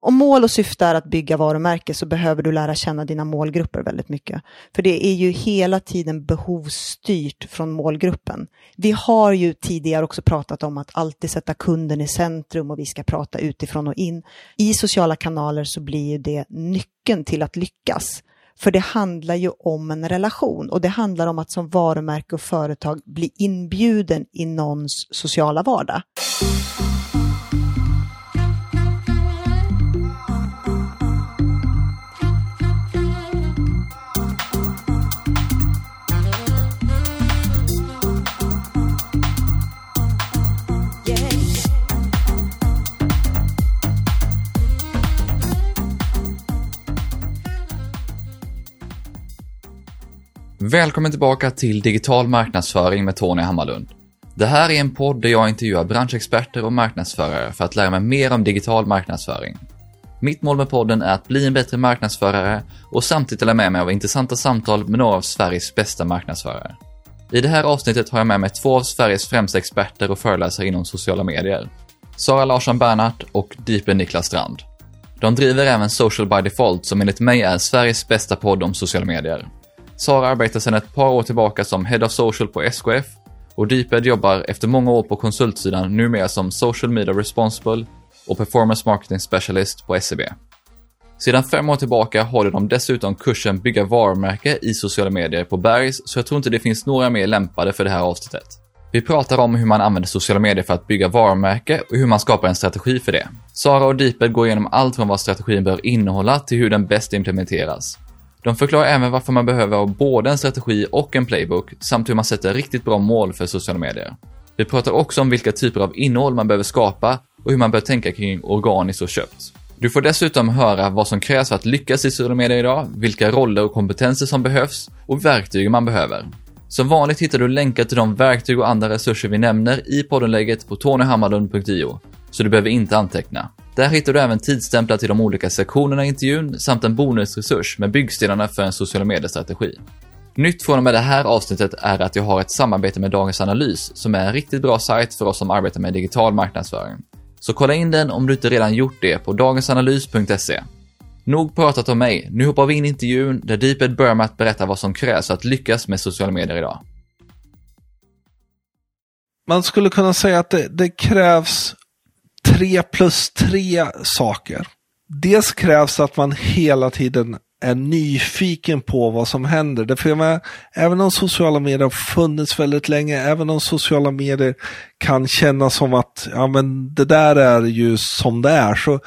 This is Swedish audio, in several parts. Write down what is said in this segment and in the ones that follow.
om mål och syfte är att bygga varumärke så behöver du lära känna dina målgrupper väldigt mycket. För det är ju hela tiden behovsstyrt från målgruppen. Vi har ju tidigare också pratat om att alltid sätta kunden i centrum och vi ska prata utifrån och in. I sociala kanaler så blir ju det nyckeln till att lyckas. För det handlar ju om en relation och det handlar om att som varumärke och företag bli inbjuden i någons sociala vardag. Välkommen tillbaka till Digital marknadsföring med Tony Hammarlund. Det här är en podd där jag intervjuar branschexperter och marknadsförare för att lära mig mer om digital marknadsföring. Mitt mål med podden är att bli en bättre marknadsförare och samtidigt dela med mig av intressanta samtal med några av Sveriges bästa marknadsförare. I det här avsnittet har jag med mig två av Sveriges främsta experter och föreläsare inom sociala medier. Sara Larsson Bernhardt och Deepen Niklas Strand. De driver även Social by Default som enligt mig är Sveriges bästa podd om sociala medier. Sara arbetar sedan ett par år tillbaka som Head of Social på SKF och Deeped jobbar efter många år på konsultsidan numera som Social Media Responsible och Performance Marketing Specialist på SEB. Sedan fem år tillbaka håller de dessutom kursen Bygga varumärke i sociala medier på Bergs, så jag tror inte det finns några mer lämpade för det här avsnittet. Vi pratar om hur man använder sociala medier för att bygga varumärke och hur man skapar en strategi för det. Sara och Deeped går igenom allt från vad strategin bör innehålla till hur den bäst implementeras. De förklarar även varför man behöver ha både en strategi och en playbook samt hur man sätter riktigt bra mål för sociala medier. Vi pratar också om vilka typer av innehåll man behöver skapa och hur man bör tänka kring organiskt och köpt. Du får dessutom höra vad som krävs för att lyckas i sociala medier idag, vilka roller och kompetenser som behövs och verktyg man behöver. Som vanligt hittar du länkar till de verktyg och andra resurser vi nämner i poddenlägget på tonyhammarlund.io, så du behöver inte anteckna. Där hittar du även tidsstämplar till de olika sektionerna i intervjun samt en bonusresurs med byggstenarna för en sociala medier-strategi. Nytt från och med det här avsnittet är att jag har ett samarbete med Dagens Analys som är en riktigt bra sajt för oss som arbetar med digital marknadsföring. Så kolla in den om du inte redan gjort det på dagensanalys.se. Nog pratat om mig, nu hoppar vi in i intervjun där Deeped börjar med att berätta vad som krävs för att lyckas med sociala medier idag. Man skulle kunna säga att det, det krävs tre plus tre saker. Dels krävs att man hela tiden är nyfiken på vad som händer. Därför med, även om sociala medier har funnits väldigt länge, även om sociala medier kan kännas som att ja, men det där är ju som det är, så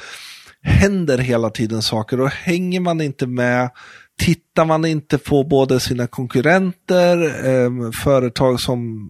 händer hela tiden saker och hänger man inte med Tittar man inte på både sina konkurrenter, eh, företag som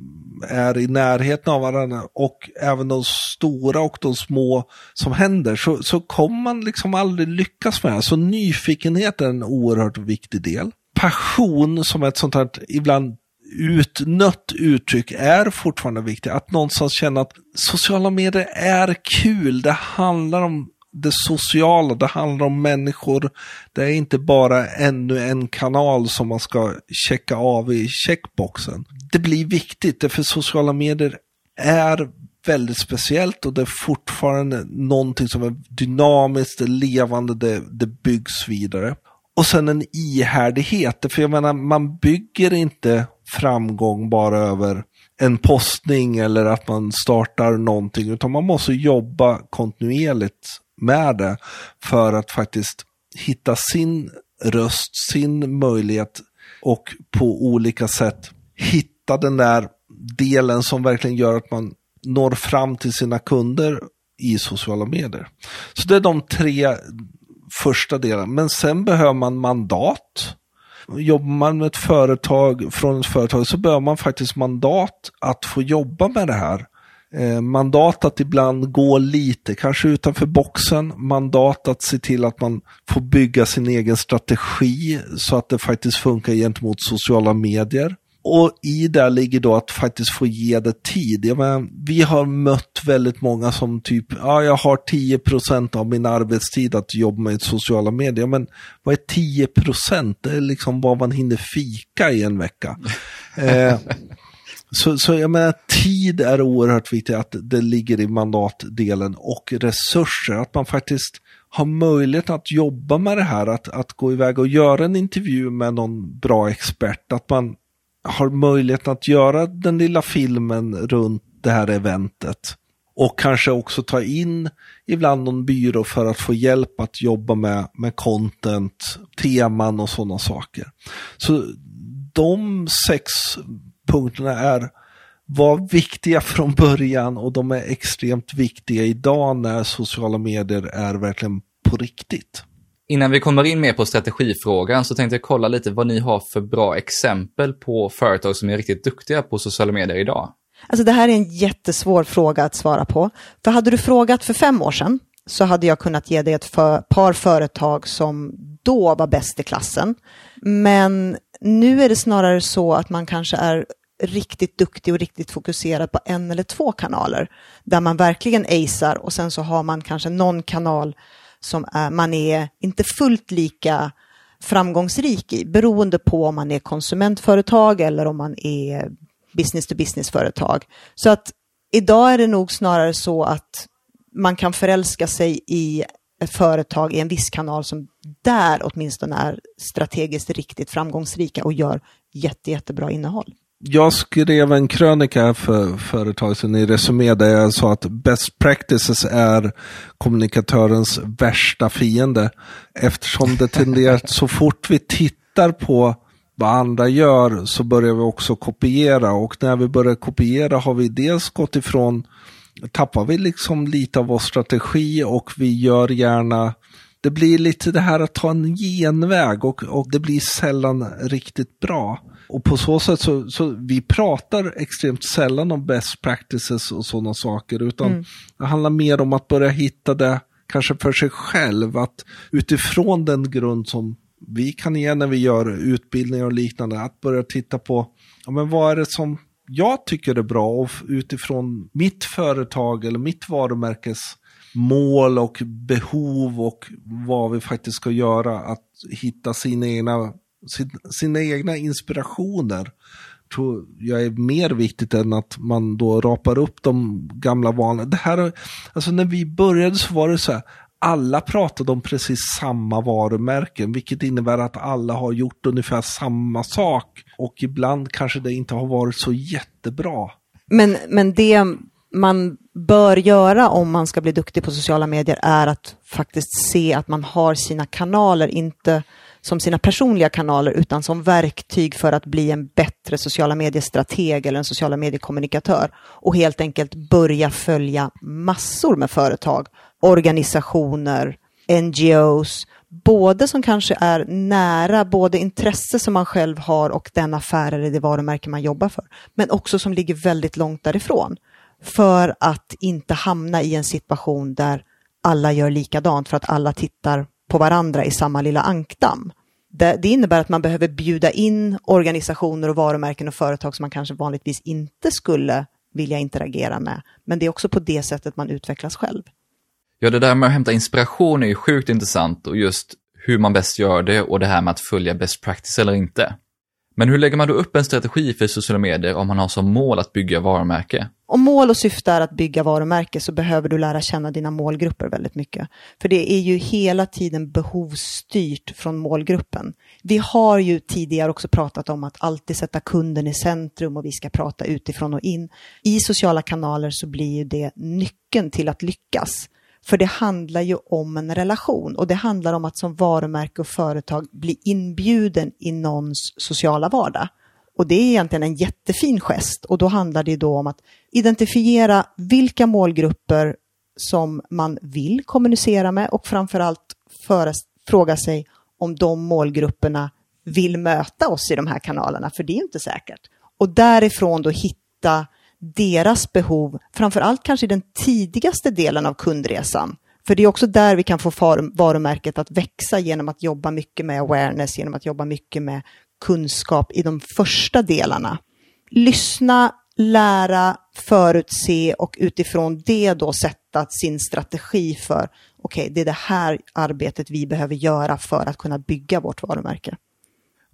är i närheten av varandra och även de stora och de små som händer så, så kommer man liksom aldrig lyckas med det. Så nyfikenhet är en oerhört viktig del. Passion som ett sånt här ibland utnött uttryck är fortfarande viktigt. Att någonstans känna att sociala medier är kul. Det handlar om det sociala, det handlar om människor. Det är inte bara ännu en kanal som man ska checka av i checkboxen. Det blir viktigt, för sociala medier är väldigt speciellt och det är fortfarande någonting som är dynamiskt, det är levande, det, det byggs vidare. Och sen en ihärdighet, för jag menar man bygger inte framgång bara över en postning eller att man startar någonting, utan man måste jobba kontinuerligt med det för att faktiskt hitta sin röst, sin möjlighet och på olika sätt hitta den där delen som verkligen gör att man når fram till sina kunder i sociala medier. Så det är de tre första delarna. Men sen behöver man mandat. Jobbar man med ett företag, från ett företag så behöver man faktiskt mandat att få jobba med det här Eh, mandat att ibland gå lite, kanske utanför boxen. Mandat att se till att man får bygga sin egen strategi så att det faktiskt funkar gentemot sociala medier. Och i det ligger då att faktiskt få ge det tid. Jag menar, vi har mött väldigt många som typ, ja jag har 10% av min arbetstid att jobba med sociala medier. Men vad är 10%? Det är liksom vad man hinner fika i en vecka. eh, så, så jag menar, tid är oerhört viktigt att det ligger i mandatdelen och resurser. Att man faktiskt har möjlighet att jobba med det här, att, att gå iväg och göra en intervju med någon bra expert, att man har möjlighet att göra den lilla filmen runt det här eventet. Och kanske också ta in ibland någon byrå för att få hjälp att jobba med, med content, teman och sådana saker. Så de sex punkterna är var viktiga från början och de är extremt viktiga idag när sociala medier är verkligen på riktigt. Innan vi kommer in mer på strategifrågan så tänkte jag kolla lite vad ni har för bra exempel på företag som är riktigt duktiga på sociala medier idag. Alltså det här är en jättesvår fråga att svara på. För hade du frågat för fem år sedan så hade jag kunnat ge dig ett för, par företag som då var bäst i klassen. Men nu är det snarare så att man kanske är riktigt duktig och riktigt fokuserad på en eller två kanaler där man verkligen acear och sen så har man kanske någon kanal som är, man är inte fullt lika framgångsrik i beroende på om man är konsumentföretag eller om man är business to business-företag. Så att idag är det nog snarare så att man kan förälska sig i ett företag i en viss kanal som där åtminstone är strategiskt riktigt framgångsrika och gör jätte, jättebra innehåll. Jag skrev en krönika för företag sedan i Resumé där jag sa att best practices är kommunikatörens värsta fiende. Eftersom det tenderar att så fort vi tittar på vad andra gör så börjar vi också kopiera och när vi börjar kopiera har vi dels gått ifrån, tappar vi liksom lite av vår strategi och vi gör gärna det blir lite det här att ta en genväg och, och det blir sällan riktigt bra. Och på så sätt så, så vi pratar extremt sällan om best practices och sådana saker, utan mm. det handlar mer om att börja hitta det kanske för sig själv, att utifrån den grund som vi kan ge när vi gör utbildningar och liknande, att börja titta på, ja men vad är det som jag tycker är bra och utifrån mitt företag eller mitt varumärkes mål och behov och vad vi faktiskt ska göra, att hitta sina egna, sin, sina egna inspirationer tror jag är mer viktigt än att man då rapar upp de gamla vanorna. Det här, alltså när vi började så var det så här, alla pratade om precis samma varumärken, vilket innebär att alla har gjort ungefär samma sak. Och ibland kanske det inte har varit så jättebra. Men, men det man bör göra om man ska bli duktig på sociala medier är att faktiskt se att man har sina kanaler, inte som sina personliga kanaler, utan som verktyg för att bli en bättre sociala mediestrateg eller en sociala mediekommunikatör. Och helt enkelt börja följa massor med företag, organisationer, NGOs, både som kanske är nära både intresse som man själv har och den affär eller det varumärke man jobbar för, men också som ligger väldigt långt därifrån för att inte hamna i en situation där alla gör likadant för att alla tittar på varandra i samma lilla ankdamm. Det, det, innebär att man behöver bjuda in organisationer och varumärken och företag som man kanske vanligtvis inte skulle vilja interagera med. Men det är också på det sättet man utvecklas själv. Ja, det där med att hämta inspiration är ju sjukt intressant och just hur man bäst gör det och det här med att följa best practice eller inte. Men hur lägger man då upp en strategi för sociala medier om man har som mål att bygga varumärke? Om mål och syfte är att bygga varumärke så behöver du lära känna dina målgrupper väldigt mycket. För det är ju hela tiden behovsstyrt från målgruppen. Vi har ju tidigare också pratat om att alltid sätta kunden i centrum och vi ska prata utifrån och in. I sociala kanaler så blir ju det nyckeln till att lyckas. För det handlar ju om en relation och det handlar om att som varumärke och företag bli inbjuden i någons sociala vardag. Och det är egentligen en jättefin gest och då handlar det då om att identifiera vilka målgrupper som man vill kommunicera med och framförallt föra, fråga sig om de målgrupperna vill möta oss i de här kanalerna, för det är inte säkert. Och därifrån då hitta deras behov, framförallt kanske i den tidigaste delen av kundresan. För det är också där vi kan få varumärket att växa genom att jobba mycket med awareness, genom att jobba mycket med kunskap i de första delarna. Lyssna, lära, förutse och utifrån det då sätta sin strategi för, okej, okay, det är det här arbetet vi behöver göra för att kunna bygga vårt varumärke.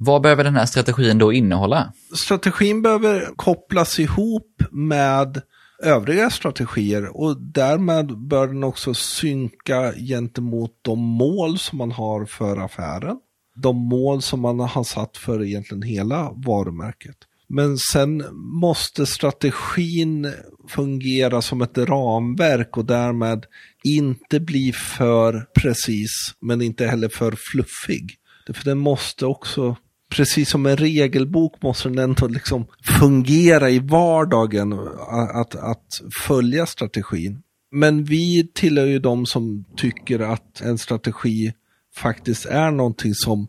Vad behöver den här strategin då innehålla? Strategin behöver kopplas ihop med övriga strategier och därmed bör den också synka gentemot de mål som man har för affären. De mål som man har satt för egentligen hela varumärket. Men sen måste strategin fungera som ett ramverk och därmed inte bli för precis men inte heller för fluffig. För den måste också precis som en regelbok måste den ändå liksom fungera i vardagen, att, att följa strategin. Men vi tillhör ju de som tycker att en strategi faktiskt är någonting som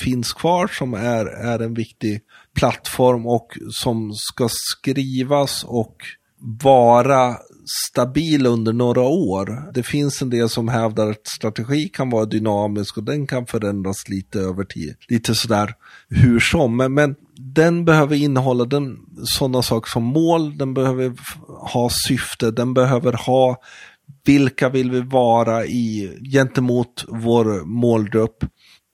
finns kvar, som är, är en viktig plattform och som ska skrivas och vara stabil under några år. Det finns en del som hävdar att strategi kan vara dynamisk och den kan förändras lite över tid. Lite sådär hur som, men, men den behöver innehålla den, sådana saker som mål, den behöver ha syfte, den behöver ha vilka vill vi vara i gentemot vår målgrupp.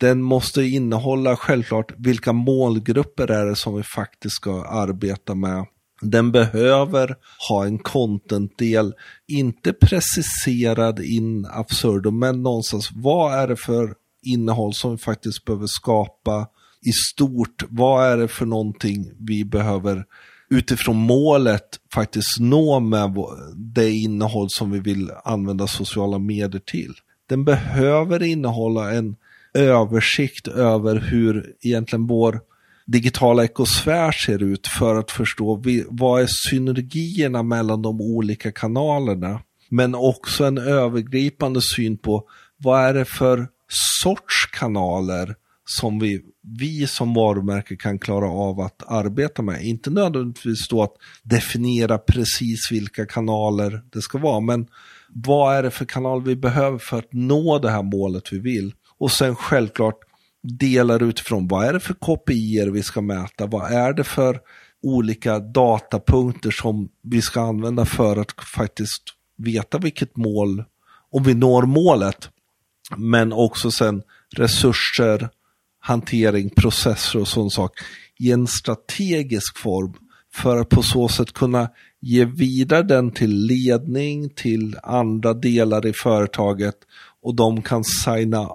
Den måste innehålla självklart vilka målgrupper är det som vi faktiskt ska arbeta med den behöver ha en content-del, inte preciserad in absurdum, men någonstans vad är det för innehåll som vi faktiskt behöver skapa i stort? Vad är det för någonting vi behöver utifrån målet faktiskt nå med det innehåll som vi vill använda sociala medier till? Den behöver innehålla en översikt över hur egentligen vår digitala ekosfär ser ut för att förstå vad är synergierna mellan de olika kanalerna. Men också en övergripande syn på vad är det för sorts kanaler som vi, vi som varumärke kan klara av att arbeta med. Inte nödvändigtvis då att definiera precis vilka kanaler det ska vara, men vad är det för kanal vi behöver för att nå det här målet vi vill? Och sen självklart delar utifrån vad är det för KPI vi ska mäta, vad är det för olika datapunkter som vi ska använda för att faktiskt veta vilket mål, om vi når målet, men också sen resurser, hantering, processer och sån sak i en strategisk form för att på så sätt kunna ge vidare den till ledning, till andra delar i företaget och de kan signa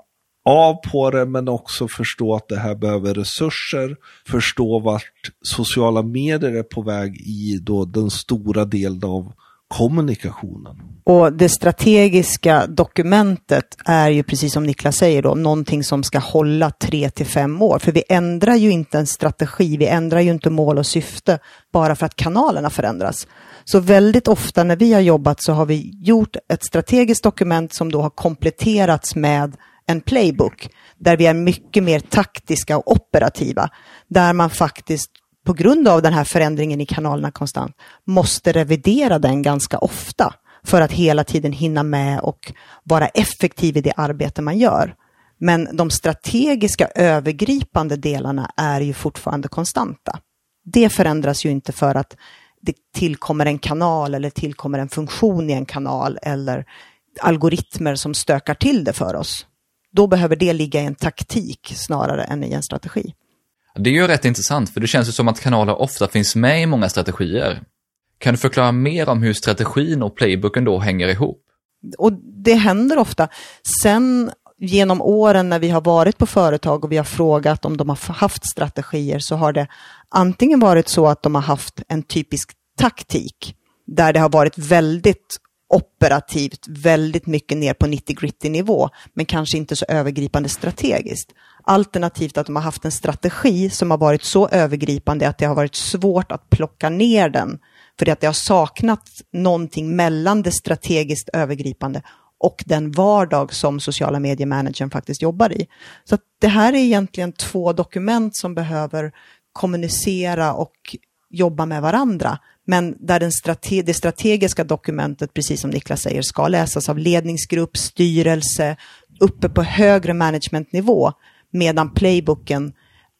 av på det men också förstå att det här behöver resurser, förstå vart sociala medier är på väg i då den stora delen av kommunikationen. Och det strategiska dokumentet är ju precis som Niklas säger då, någonting som ska hålla tre till fem år. För vi ändrar ju inte en strategi, vi ändrar ju inte mål och syfte bara för att kanalerna förändras. Så väldigt ofta när vi har jobbat så har vi gjort ett strategiskt dokument som då har kompletterats med en playbook där vi är mycket mer taktiska och operativa. Där man faktiskt på grund av den här förändringen i kanalerna konstant måste revidera den ganska ofta för att hela tiden hinna med och vara effektiv i det arbete man gör. Men de strategiska övergripande delarna är ju fortfarande konstanta. Det förändras ju inte för att det tillkommer en kanal eller tillkommer en funktion i en kanal eller algoritmer som stökar till det för oss då behöver det ligga i en taktik snarare än i en strategi. Det är ju rätt intressant, för det känns ju som att kanaler ofta finns med i många strategier. Kan du förklara mer om hur strategin och playbooken då hänger ihop? Och Det händer ofta. Sen genom åren när vi har varit på företag och vi har frågat om de har haft strategier så har det antingen varit så att de har haft en typisk taktik där det har varit väldigt operativt väldigt mycket ner på 90-gritty nivå, men kanske inte så övergripande strategiskt. Alternativt att de har haft en strategi som har varit så övergripande att det har varit svårt att plocka ner den, för att det har saknats någonting mellan det strategiskt övergripande och den vardag som sociala mediemanagern faktiskt jobbar i. Så det här är egentligen två dokument som behöver kommunicera och jobba med varandra, men där den strate det strategiska dokumentet, precis som Niklas säger, ska läsas av ledningsgrupp, styrelse, uppe på högre managementnivå, medan playbooken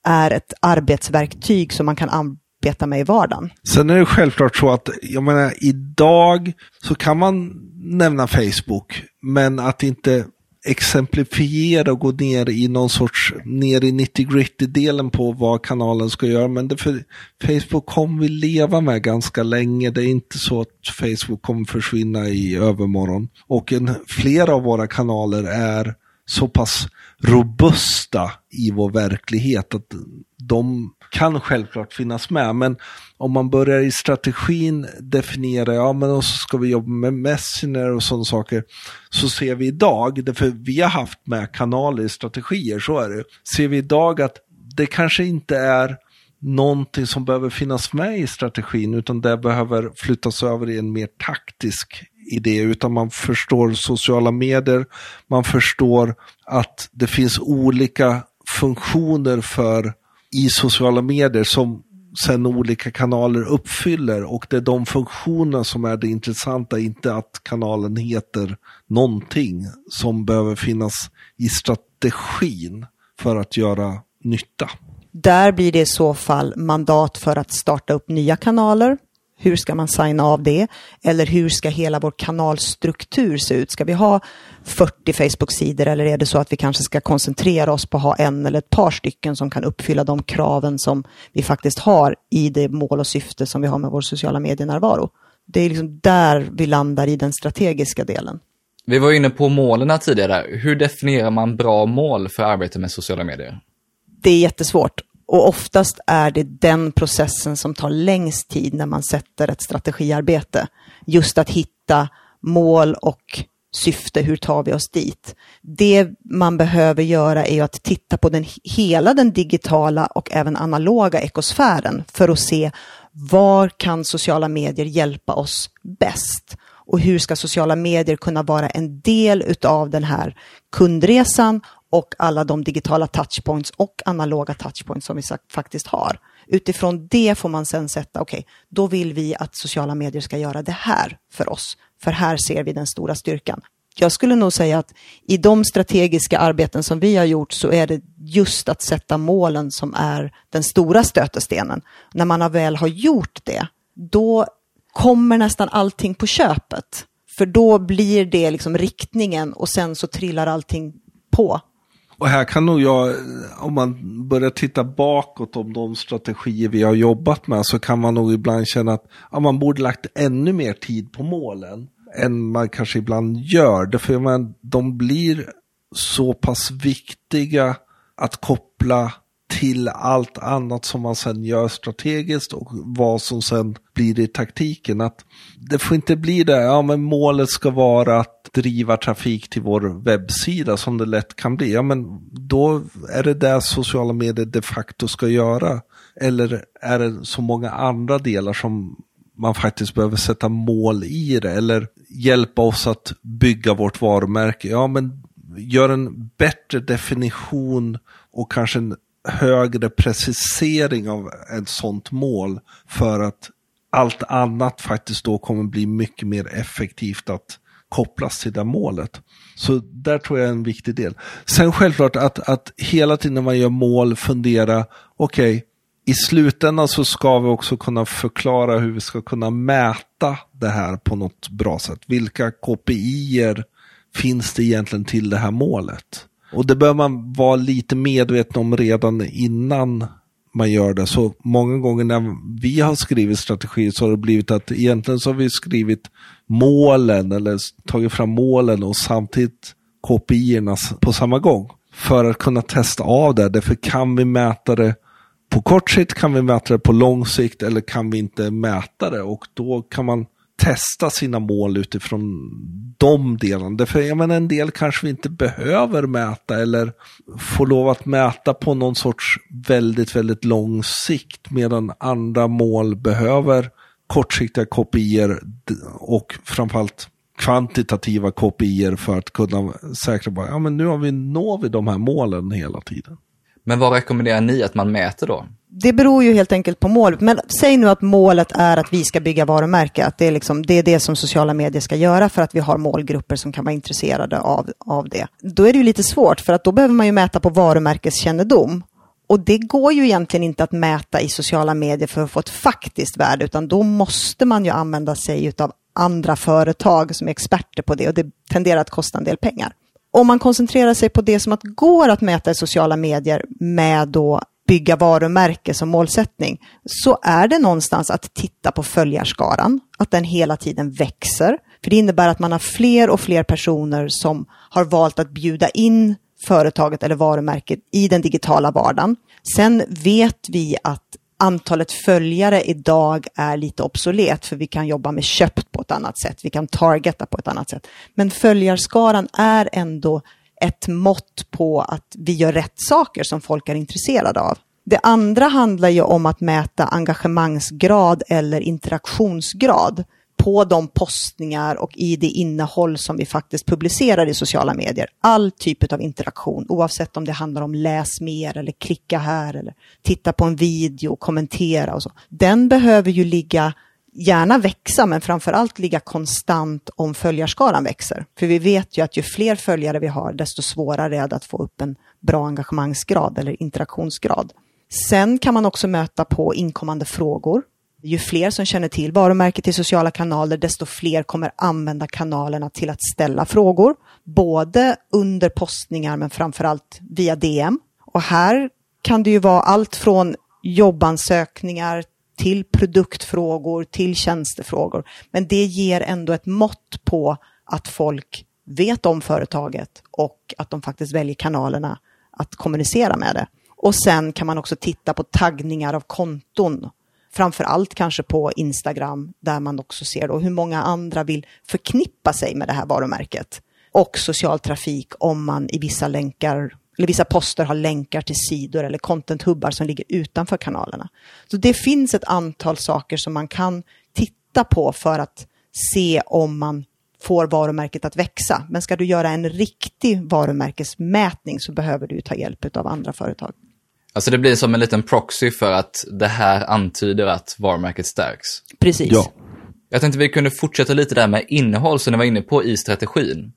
är ett arbetsverktyg som man kan arbeta med i vardagen. Sen är det självklart så att, jag menar, idag så kan man nämna Facebook, men att inte exemplifiera och gå ner i någon sorts, ner i 90 gritty delen på vad kanalen ska göra. Men det för Facebook kommer vi leva med ganska länge. Det är inte så att Facebook kommer försvinna i övermorgon. Och en, flera av våra kanaler är så pass robusta i vår verklighet att de kan självklart finnas med. Men om man börjar i strategin definiera, ja men och så ska vi jobba med Messenger och sådana saker, så ser vi idag, för vi har haft med kanaler i strategier, så är det, ser vi idag att det kanske inte är någonting som behöver finnas med i strategin, utan det behöver flyttas över i en mer taktisk idé, utan man förstår sociala medier, man förstår att det finns olika funktioner för i sociala medier som sen olika kanaler uppfyller och det är de funktionerna som är det intressanta, inte att kanalen heter någonting som behöver finnas i strategin för att göra nytta. Där blir det i så fall mandat för att starta upp nya kanaler hur ska man signa av det? Eller hur ska hela vår kanalstruktur se ut? Ska vi ha 40 Facebook-sidor eller är det så att vi kanske ska koncentrera oss på att ha en eller ett par stycken som kan uppfylla de kraven som vi faktiskt har i det mål och syfte som vi har med vår sociala medienärvaro? Det är liksom där vi landar i den strategiska delen. Vi var inne på målen tidigare. Hur definierar man bra mål för arbete med sociala medier? Det är jättesvårt och oftast är det den processen som tar längst tid när man sätter ett strategiarbete. Just att hitta mål och syfte, hur tar vi oss dit? Det man behöver göra är att titta på den, hela den digitala och även analoga ekosfären för att se var kan sociala medier hjälpa oss bäst? Och hur ska sociala medier kunna vara en del utav den här kundresan och alla de digitala touchpoints och analoga touchpoints som vi faktiskt har. Utifrån det får man sen sätta, okej, okay, då vill vi att sociala medier ska göra det här för oss, för här ser vi den stora styrkan. Jag skulle nog säga att i de strategiska arbeten som vi har gjort så är det just att sätta målen som är den stora stötestenen. När man väl har gjort det, då kommer nästan allting på köpet. För då blir det liksom riktningen och sen så trillar allting på och här kan nog jag, om man börjar titta bakåt om de strategier vi har jobbat med, så kan man nog ibland känna att ja, man borde lagt ännu mer tid på målen än man kanske ibland gör. Därför man, de blir så pass viktiga att koppla till allt annat som man sen gör strategiskt och vad som sen blir i taktiken. Att det får inte bli det, ja men målet ska vara att driva trafik till vår webbsida som det lätt kan bli. Ja men då är det det sociala medier de facto ska göra. Eller är det så många andra delar som man faktiskt behöver sätta mål i det eller hjälpa oss att bygga vårt varumärke. Ja, men gör en bättre definition och kanske en högre precisering av ett sånt mål för att allt annat faktiskt då kommer bli mycket mer effektivt att kopplas till det målet. Så där tror jag är en viktig del. Sen självklart att, att hela tiden när man gör mål fundera, okej, okay, i slutändan så ska vi också kunna förklara hur vi ska kunna mäta det här på något bra sätt. Vilka KPI finns det egentligen till det här målet? Och det bör man vara lite medveten om redan innan man gör det. Så många gånger när vi har skrivit strategi så har det blivit att egentligen så har vi skrivit målen eller tagit fram målen och samtidigt kpi på samma gång. För att kunna testa av det. Därför kan vi mäta det på kort sikt, kan vi mäta det på lång sikt eller kan vi inte mäta det? Och då kan man testa sina mål utifrån de delarna. Därför jag menar, en del kanske vi inte behöver mäta eller får lov att mäta på någon sorts väldigt, väldigt lång sikt medan andra mål behöver kortsiktiga kopior och framförallt kvantitativa kopior för att kunna säkra bara, ja men nu har vi, når vi de här målen hela tiden. Men vad rekommenderar ni att man mäter då? det beror ju helt enkelt på målet. Men säg nu att målet är att vi ska bygga varumärke, att det är, liksom, det är det som sociala medier ska göra för att vi har målgrupper som kan vara intresserade av, av det. Då är det ju lite svårt för att då behöver man ju mäta på varumärkeskännedom. Och det går ju egentligen inte att mäta i sociala medier för att få ett faktiskt värde, utan då måste man ju använda sig av andra företag som är experter på det och det tenderar att kosta en del pengar om man koncentrerar sig på det som att går att mäta i sociala medier med då bygga varumärke som målsättning, så är det någonstans att titta på följarskaran, att den hela tiden växer. För det innebär att man har fler och fler personer som har valt att bjuda in företaget eller varumärket i den digitala vardagen. Sen vet vi att antalet följare idag är lite obsolet för vi kan jobba med köpt på ett annat sätt. Vi kan targeta på ett annat sätt. Men följarskaran är ändå ett mått på att vi gör rätt saker som folk är intresserade av. Det andra handlar ju om att mäta engagemangsgrad eller interaktionsgrad på de postningar och i det innehåll som vi faktiskt publicerar i sociala medier. All typ av interaktion, oavsett om det handlar om läs mer eller klicka här eller titta på en video, kommentera och så. Den behöver ju ligga, gärna växa, men framför allt ligga konstant om följarskaran växer. För vi vet ju att ju fler följare vi har, desto svårare är det att få upp en bra engagemangsgrad eller interaktionsgrad. Sen kan man också möta på inkommande frågor ju fler som känner till varumärket i sociala kanaler, desto fler kommer använda kanalerna till att ställa frågor, både under postningar men framförallt via DM. Och här kan det ju vara allt från jobbansökningar till produktfrågor, till tjänstefrågor. Men det ger ändå ett mått på att folk vet om företaget och att de faktiskt väljer kanalerna att kommunicera med det. Och sen kan man också titta på taggningar av konton framför allt kanske på Instagram där man också ser då hur många andra vill förknippa sig med det här varumärket. Och social trafik om man i vissa länkar eller vissa poster har länkar till sidor eller content-hubbar som ligger utanför kanalerna. Så det finns ett antal saker som man kan titta på för att se om man får varumärket att växa. Men ska du göra en riktig varumärkesmätning så behöver du ta hjälp av andra företag. Alltså det blir som en liten proxy för att det här antyder att varumärket stärks. Precis. Ja. Jag tänkte vi kunde fortsätta lite där med innehåll som ni var inne på i strategin.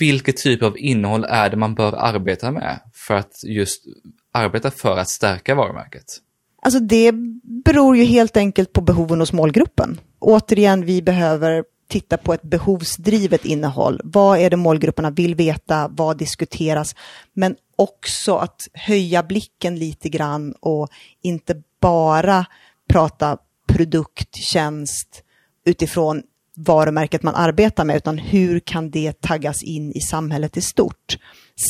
Vilket typ av innehåll är det man bör arbeta med för att just arbeta för att stärka varumärket? Alltså det beror ju helt enkelt på behoven hos målgruppen. Återigen, vi behöver titta på ett behovsdrivet innehåll. Vad är det målgrupperna vill veta? Vad diskuteras? Men också att höja blicken lite grann och inte bara prata produkt, tjänst utifrån varumärket man arbetar med, utan hur kan det taggas in i samhället i stort?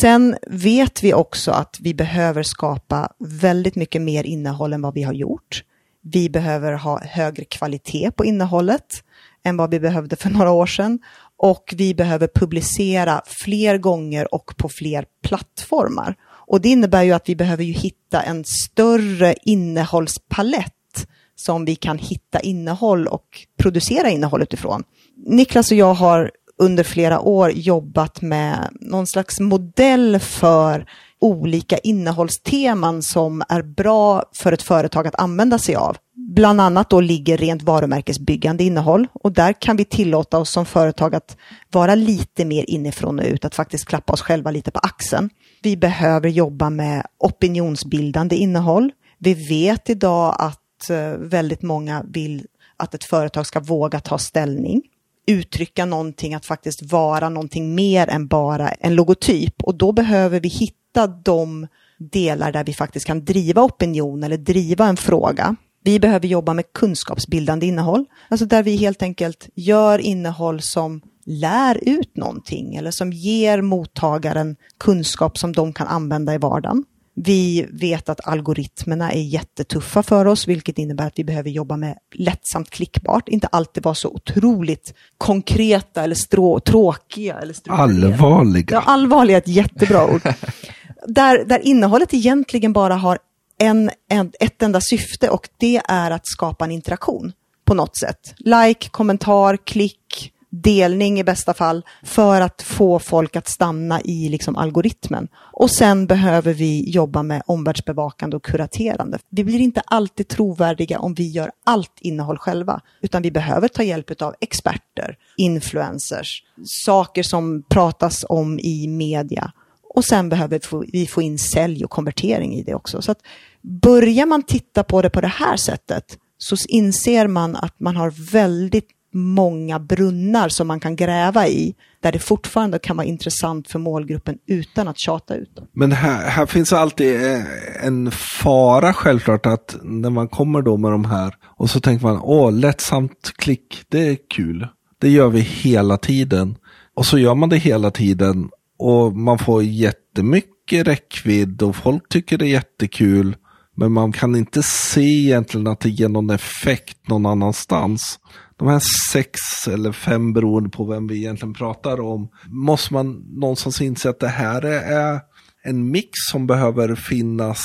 Sen vet vi också att vi behöver skapa väldigt mycket mer innehåll än vad vi har gjort. Vi behöver ha högre kvalitet på innehållet än vad vi behövde för några år sedan. Och vi behöver publicera fler gånger och på fler plattformar. Och det innebär ju att vi behöver ju hitta en större innehållspalett som vi kan hitta innehåll och producera innehåll utifrån. Niklas och jag har under flera år jobbat med någon slags modell för olika innehållsteman som är bra för ett företag att använda sig av. Bland annat då ligger rent varumärkesbyggande innehåll och där kan vi tillåta oss som företag att vara lite mer inifrån och ut, att faktiskt klappa oss själva lite på axeln. Vi behöver jobba med opinionsbildande innehåll. Vi vet idag att eh, väldigt många vill att ett företag ska våga ta ställning uttrycka någonting, att faktiskt vara någonting mer än bara en logotyp. Och då behöver vi hitta de delar där vi faktiskt kan driva opinion eller driva en fråga. Vi behöver jobba med kunskapsbildande innehåll, alltså där vi helt enkelt gör innehåll som lär ut någonting eller som ger mottagaren kunskap som de kan använda i vardagen. Vi vet att algoritmerna är jättetuffa för oss, vilket innebär att vi behöver jobba med lättsamt klickbart, inte alltid vara så otroligt konkreta eller strå, tråkiga. Eller allvarliga. Ja, allvarliga är ett jättebra ord. där, där innehållet egentligen bara har en, en, ett enda syfte och det är att skapa en interaktion på något sätt. Like, kommentar, klick, delning i bästa fall för att få folk att stanna i liksom algoritmen. Och sen behöver vi jobba med omvärldsbevakande och kuraterande. Vi blir inte alltid trovärdiga om vi gör allt innehåll själva, utan vi behöver ta hjälp av experter, influencers, saker som pratas om i media. Och sen behöver vi få in sälj och konvertering i det också. Så att börjar man titta på det på det här sättet så inser man att man har väldigt många brunnar som man kan gräva i, där det fortfarande kan vara intressant för målgruppen utan att tjata ut dem. Men här, här finns alltid eh, en fara självklart att när man kommer då med de här och så tänker man, åh, lättsamt klick, det är kul. Det gör vi hela tiden. Och så gör man det hela tiden och man får jättemycket räckvidd och folk tycker det är jättekul. Men man kan inte se egentligen att det ger någon effekt någon annanstans. De här sex eller fem beroende på vem vi egentligen pratar om. Måste man någonstans inse att det här är en mix som behöver finnas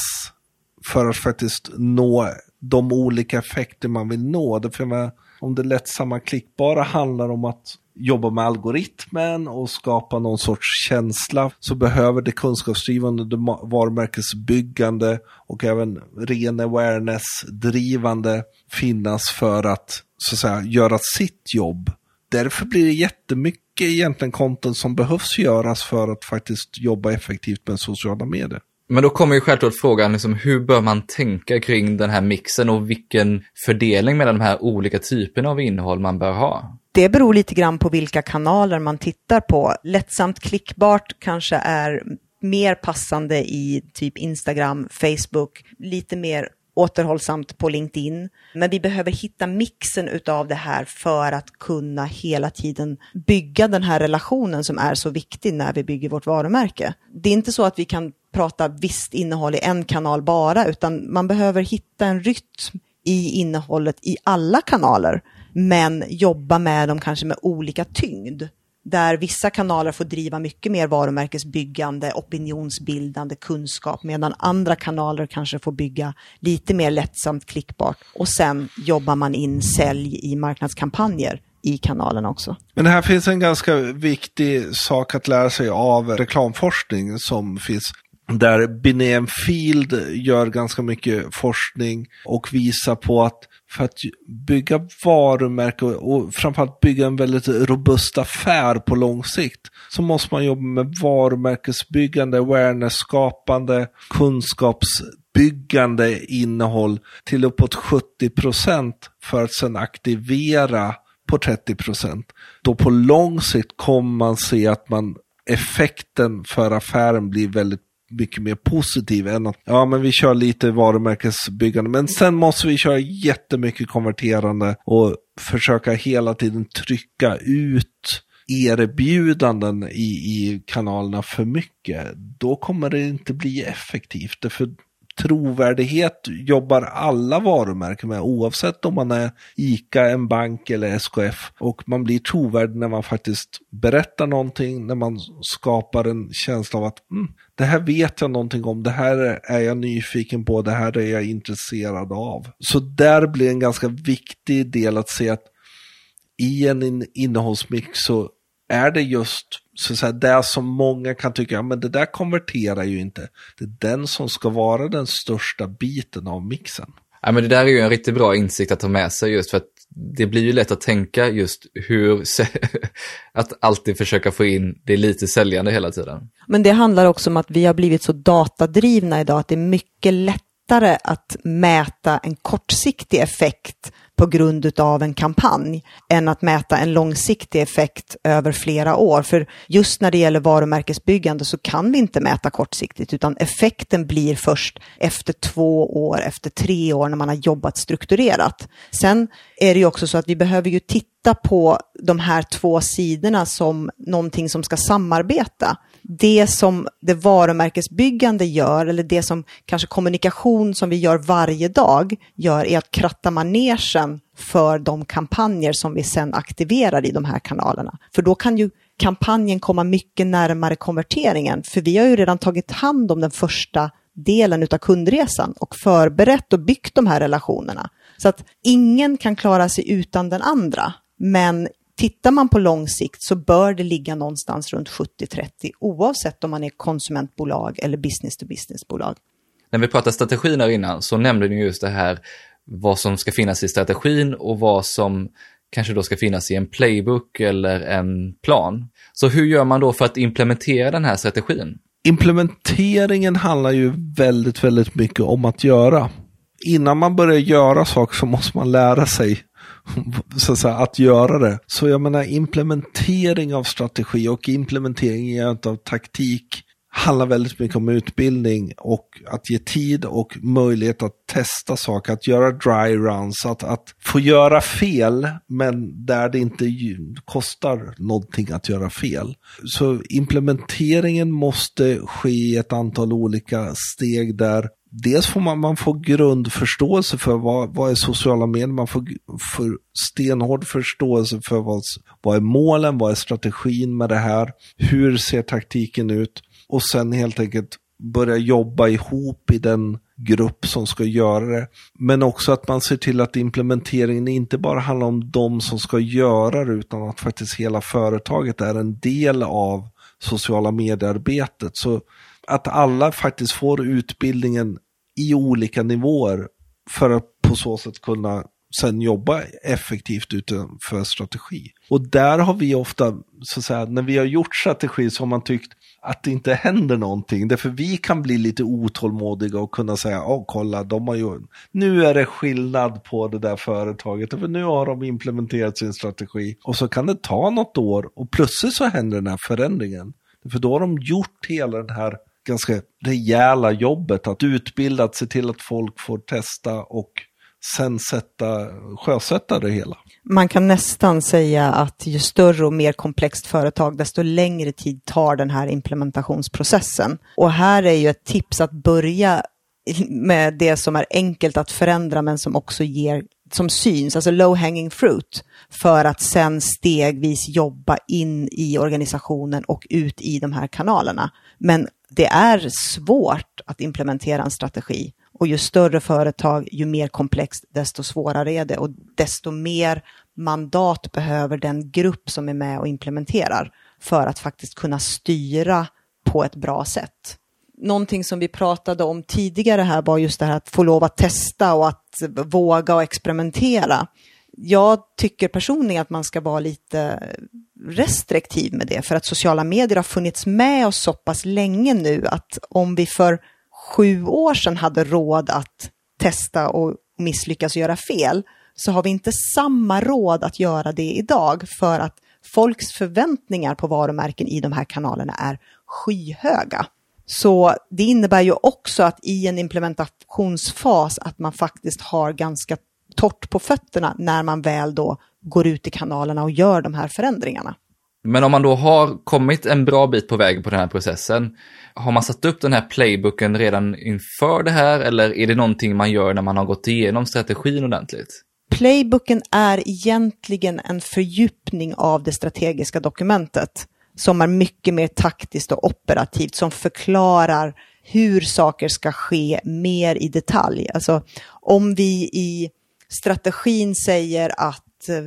för att faktiskt nå de olika effekter man vill nå. Därför om det lättsamma klickbara handlar om att jobba med algoritmen och skapa någon sorts känsla så behöver det kunskapsdrivande, det varumärkesbyggande och även ren awareness-drivande finnas för att så att säga göra sitt jobb. Därför blir det jättemycket egentligen content som behövs göras för att faktiskt jobba effektivt med sociala medier. Men då kommer ju självklart frågan, liksom, hur bör man tänka kring den här mixen och vilken fördelning mellan de här olika typerna av innehåll man bör ha? Det beror lite grann på vilka kanaler man tittar på. Lättsamt klickbart kanske är mer passande i typ Instagram, Facebook, lite mer återhållsamt på LinkedIn. Men vi behöver hitta mixen utav det här för att kunna hela tiden bygga den här relationen som är så viktig när vi bygger vårt varumärke. Det är inte så att vi kan prata visst innehåll i en kanal bara, utan man behöver hitta en rytm i innehållet i alla kanaler, men jobba med dem kanske med olika tyngd där vissa kanaler får driva mycket mer varumärkesbyggande, opinionsbildande kunskap, medan andra kanaler kanske får bygga lite mer lättsamt klickbart. Och sen jobbar man in sälj i marknadskampanjer i kanalen också. Men här finns en ganska viktig sak att lära sig av reklamforskning som finns där Binem Field gör ganska mycket forskning och visar på att för att bygga varumärke och framförallt bygga en väldigt robust affär på lång sikt så måste man jobba med varumärkesbyggande, awareness-skapande, kunskapsbyggande innehåll till uppåt 70 procent för att sedan aktivera på 30 procent. Då på lång sikt kommer man se att man effekten för affären blir väldigt mycket mer positiv än att ja men vi kör lite varumärkesbyggande men sen måste vi köra jättemycket konverterande och försöka hela tiden trycka ut erbjudanden i, i kanalerna för mycket. Då kommer det inte bli effektivt. därför trovärdighet jobbar alla varumärken med oavsett om man är ICA, en bank eller SKF. Och man blir trovärdig när man faktiskt berättar någonting, när man skapar en känsla av att mm, det här vet jag någonting om, det här är jag nyfiken på, det här är jag intresserad av. Så där blir en ganska viktig del att se att i en innehållsmix så är det just så att säga, det som många kan tycka, ja, men det där konverterar ju inte. Det är den som ska vara den största biten av mixen. Ja, men det där är ju en riktigt bra insikt att ta med sig just för att det blir ju lätt att tänka just hur, att alltid försöka få in det lite säljande hela tiden. Men det handlar också om att vi har blivit så datadrivna idag att det är mycket lättare att mäta en kortsiktig effekt på grund av en kampanj än att mäta en långsiktig effekt över flera år. För just när det gäller varumärkesbyggande så kan vi inte mäta kortsiktigt utan effekten blir först efter två år, efter tre år när man har jobbat strukturerat. Sen är det ju också så att vi behöver ju titta titta på de här två sidorna som någonting som ska samarbeta det som det varumärkesbyggande gör, eller det som kanske kommunikation som vi gör varje dag gör, är att kratta manegen för de kampanjer som vi sen aktiverar i de här kanalerna. För då kan ju kampanjen komma mycket närmare konverteringen, för vi har ju redan tagit hand om den första delen av kundresan och förberett och byggt de här relationerna. Så att ingen kan klara sig utan den andra. Men Tittar man på lång sikt så bör det ligga någonstans runt 70-30 oavsett om man är konsumentbolag eller business to business-bolag. När vi pratade strategi där innan så nämnde ni just det här vad som ska finnas i strategin och vad som kanske då ska finnas i en playbook eller en plan. Så hur gör man då för att implementera den här strategin? Implementeringen handlar ju väldigt, väldigt mycket om att göra. Innan man börjar göra saker så måste man lära sig så att, säga, att göra det. Så jag menar implementering av strategi och implementering av taktik handlar väldigt mycket om utbildning och att ge tid och möjlighet att testa saker, att göra dry runs, att, att få göra fel, men där det inte kostar någonting att göra fel. Så implementeringen måste ske i ett antal olika steg där dels får man, man får grundförståelse för vad, vad är sociala medier, man får för stenhård förståelse för vad, vad är målen, vad är strategin med det här, hur ser taktiken ut och sen helt enkelt börja jobba ihop i den grupp som ska göra det. Men också att man ser till att implementeringen inte bara handlar om de som ska göra det utan att faktiskt hela företaget är en del av sociala mediearbetet. Så att alla faktiskt får utbildningen i olika nivåer för att på så sätt kunna sen jobba effektivt utanför strategi. Och där har vi ofta, så att säga, när vi har gjort strategi så har man tyckt att det inte händer någonting. Därför vi kan bli lite otålmodiga och kunna säga, åh kolla, de har ju, nu är det skillnad på det där företaget, för nu har de implementerat sin strategi. Och så kan det ta något år och plötsligt så händer den här förändringen. För då har de gjort hela den här ganska rejäla jobbet att utbilda, att se till att folk får testa och sen sätta, sjösätta det hela. Man kan nästan säga att ju större och mer komplext företag, desto längre tid tar den här implementationsprocessen. Och här är ju ett tips att börja med det som är enkelt att förändra men som också ger, som syns, alltså low hanging fruit, för att sen stegvis jobba in i organisationen och ut i de här kanalerna. Men det är svårt att implementera en strategi och ju större företag, ju mer komplext, desto svårare är det och desto mer mandat behöver den grupp som är med och implementerar för att faktiskt kunna styra på ett bra sätt. Någonting som vi pratade om tidigare här var just det här att få lov att testa och att våga och experimentera. Jag tycker personligen att man ska vara lite restriktiv med det för att sociala medier har funnits med oss så pass länge nu att om vi för sju år sedan hade råd att testa och misslyckas och göra fel, så har vi inte samma råd att göra det idag för att folks förväntningar på varumärken i de här kanalerna är skyhöga. Så det innebär ju också att i en implementationsfas att man faktiskt har ganska torrt på fötterna när man väl då går ut i kanalerna och gör de här förändringarna. Men om man då har kommit en bra bit på väg på den här processen, har man satt upp den här playbooken redan inför det här eller är det någonting man gör när man har gått igenom strategin ordentligt? Playbooken är egentligen en fördjupning av det strategiska dokumentet som är mycket mer taktiskt och operativt, som förklarar hur saker ska ske mer i detalj. Alltså om vi i strategin säger att eh,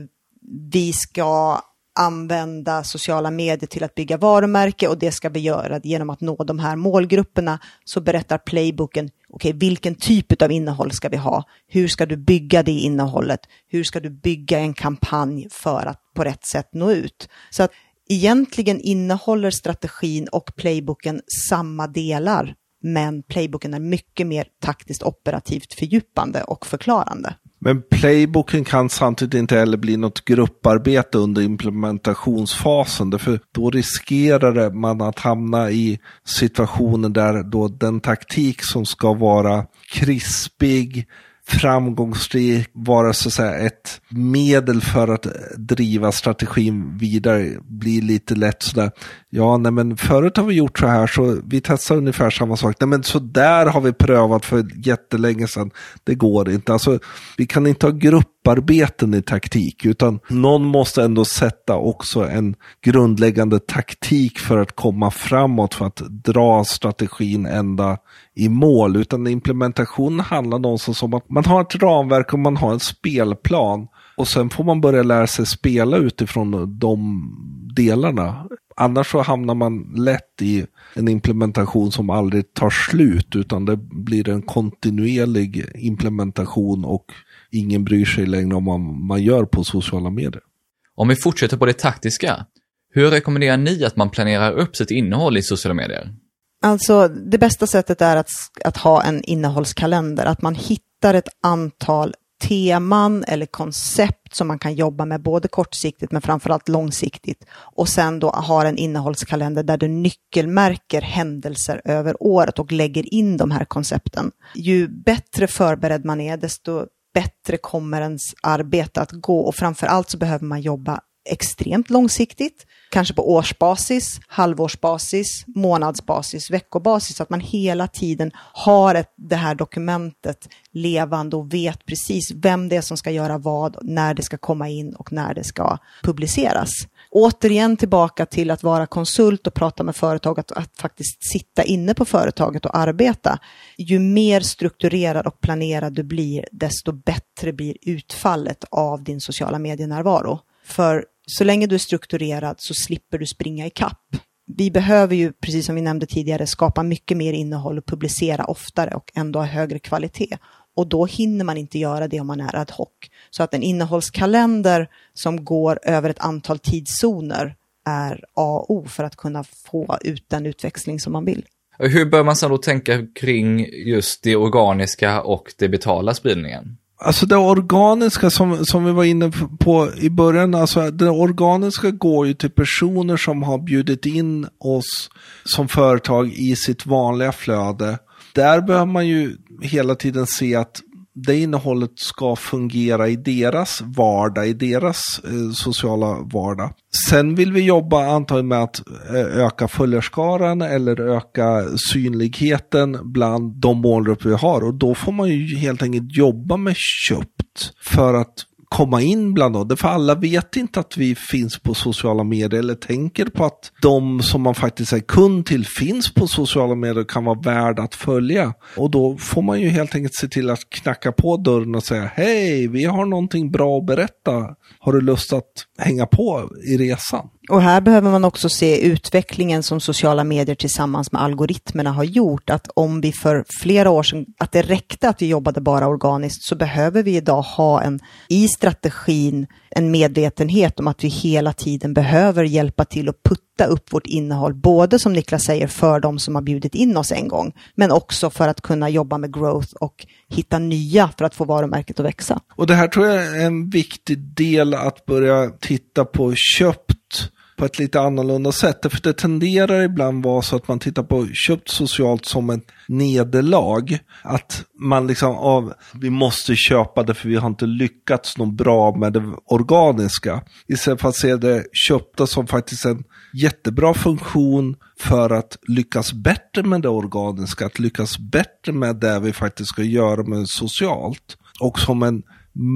vi ska använda sociala medier till att bygga varumärke och det ska vi göra genom att nå de här målgrupperna så berättar playbooken okej, okay, vilken typ av innehåll ska vi ha? Hur ska du bygga det innehållet? Hur ska du bygga en kampanj för att på rätt sätt nå ut? Så att egentligen innehåller strategin och playbooken samma delar, men playbooken är mycket mer taktiskt operativt fördjupande och förklarande. Men playbooken kan samtidigt inte heller bli något grupparbete under implementationsfasen. För då riskerar man att hamna i situationer där då den taktik som ska vara krispig, framgångsrik, vara så att säga ett medel för att driva strategin vidare blir lite lätt sådär. Ja, nej men förut har vi gjort så här så vi testar ungefär samma sak. Nej men så där har vi prövat för jättelänge sedan. Det går inte. Alltså, vi kan inte ha grupparbeten i taktik utan någon måste ändå sätta också en grundläggande taktik för att komma framåt för att dra strategin ända i mål. Utan implementation handlar någonstans om att man har ett ramverk och man har en spelplan. Och sen får man börja lära sig spela utifrån de delarna. Annars så hamnar man lätt i en implementation som aldrig tar slut utan det blir en kontinuerlig implementation och ingen bryr sig längre om vad man gör på sociala medier. Om vi fortsätter på det taktiska, hur rekommenderar ni att man planerar upp sitt innehåll i sociala medier? Alltså det bästa sättet är att, att ha en innehållskalender, att man hittar ett antal teman eller koncept som man kan jobba med både kortsiktigt men framförallt långsiktigt. Och sen då har en innehållskalender där du nyckelmärker händelser över året och lägger in de här koncepten. Ju bättre förberedd man är, desto bättre kommer ens arbete att gå och framförallt så behöver man jobba extremt långsiktigt, kanske på årsbasis, halvårsbasis, månadsbasis, veckobasis, så att man hela tiden har ett, det här dokumentet levande och vet precis vem det är som ska göra vad, när det ska komma in och när det ska publiceras. Återigen tillbaka till att vara konsult och prata med företag, att, att faktiskt sitta inne på företaget och arbeta. Ju mer strukturerad och planerad du blir, desto bättre blir utfallet av din sociala medienärvaro. För så länge du är strukturerad så slipper du springa i kapp. Vi behöver ju, precis som vi nämnde tidigare, skapa mycket mer innehåll och publicera oftare och ändå ha högre kvalitet. Och då hinner man inte göra det om man är ad hoc. Så att en innehållskalender som går över ett antal tidszoner är A och O för att kunna få ut den utväxling som man vill. Hur bör man sedan då tänka kring just det organiska och det betala spridningen? Alltså det organiska som, som vi var inne på i början, alltså det organiska går ju till personer som har bjudit in oss som företag i sitt vanliga flöde. Där behöver man ju hela tiden se att det innehållet ska fungera i deras vardag, i deras eh, sociala vardag. Sen vill vi jobba antagligen med att eh, öka följarskaran eller öka synligheten bland de målgrupper vi har och då får man ju helt enkelt jobba med köpt för att komma in bland dem. För alla vet inte att vi finns på sociala medier eller tänker på att de som man faktiskt är kund till finns på sociala medier och kan vara värda att följa. Och då får man ju helt enkelt se till att knacka på dörren och säga hej, vi har någonting bra att berätta. Har du lust att hänga på i resan? Och här behöver man också se utvecklingen som sociala medier tillsammans med algoritmerna har gjort. Att om vi för flera år sedan, att det räckte att vi jobbade bara organiskt, så behöver vi idag ha en, i strategin, en medvetenhet om att vi hela tiden behöver hjälpa till att putta upp vårt innehåll, både som Niklas säger, för de som har bjudit in oss en gång, men också för att kunna jobba med growth och hitta nya för att få varumärket att växa. Och det här tror jag är en viktig del att börja titta på köpt på ett lite annorlunda sätt. För det tenderar ibland vara så att man tittar på köpt socialt som ett nederlag. Att man liksom, av, vi måste köpa det för vi har inte lyckats något bra med det organiska. Istället för att se det köpta som faktiskt en jättebra funktion för att lyckas bättre med det organiska, att lyckas bättre med det vi faktiskt ska göra med socialt. Och som en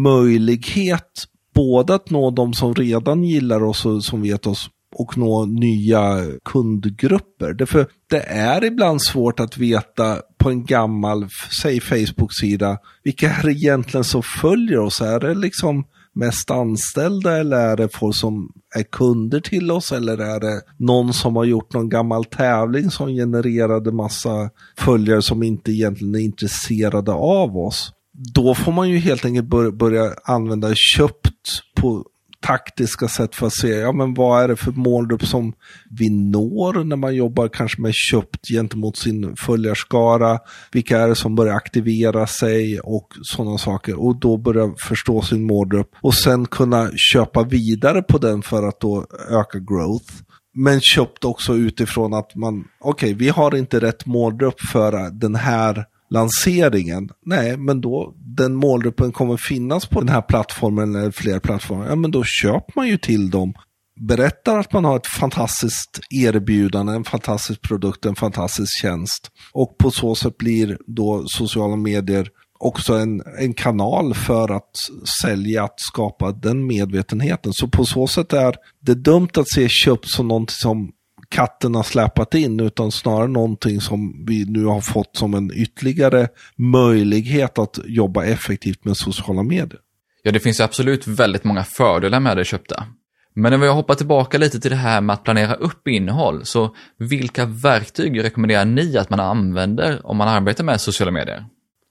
möjlighet både att nå de som redan gillar oss och som vet oss och nå nya kundgrupper. Därför det är ibland svårt att veta på en gammal, säg Facebook-sida, vilka är det egentligen som följer oss? Är det liksom mest anställda eller är det folk som är kunder till oss eller är det någon som har gjort någon gammal tävling som genererade massa följare som inte egentligen är intresserade av oss? Då får man ju helt enkelt börja använda köpt på taktiska sätt för att se, ja men vad är det för målgrupp som vi når när man jobbar kanske med köpt gentemot sin följarskara, vilka är det som börjar aktivera sig och sådana saker och då börja förstå sin målgrupp och sen kunna köpa vidare på den för att då öka growth. Men köpt också utifrån att man, okej, okay, vi har inte rätt målgrupp för den här lanseringen. Nej, men då den målgruppen kommer finnas på den här plattformen eller fler plattformar. Ja, men då köper man ju till dem. Berättar att man har ett fantastiskt erbjudande, en fantastisk produkt, en fantastisk tjänst. Och på så sätt blir då sociala medier också en, en kanal för att sälja, att skapa den medvetenheten. Så på så sätt är det dumt att se köp som någonting som katten har släpat in utan snarare någonting som vi nu har fått som en ytterligare möjlighet att jobba effektivt med sociala medier. Ja, det finns absolut väldigt många fördelar med det köpta. Men om jag hoppar tillbaka lite till det här med att planera upp innehåll, så vilka verktyg rekommenderar ni att man använder om man arbetar med sociala medier?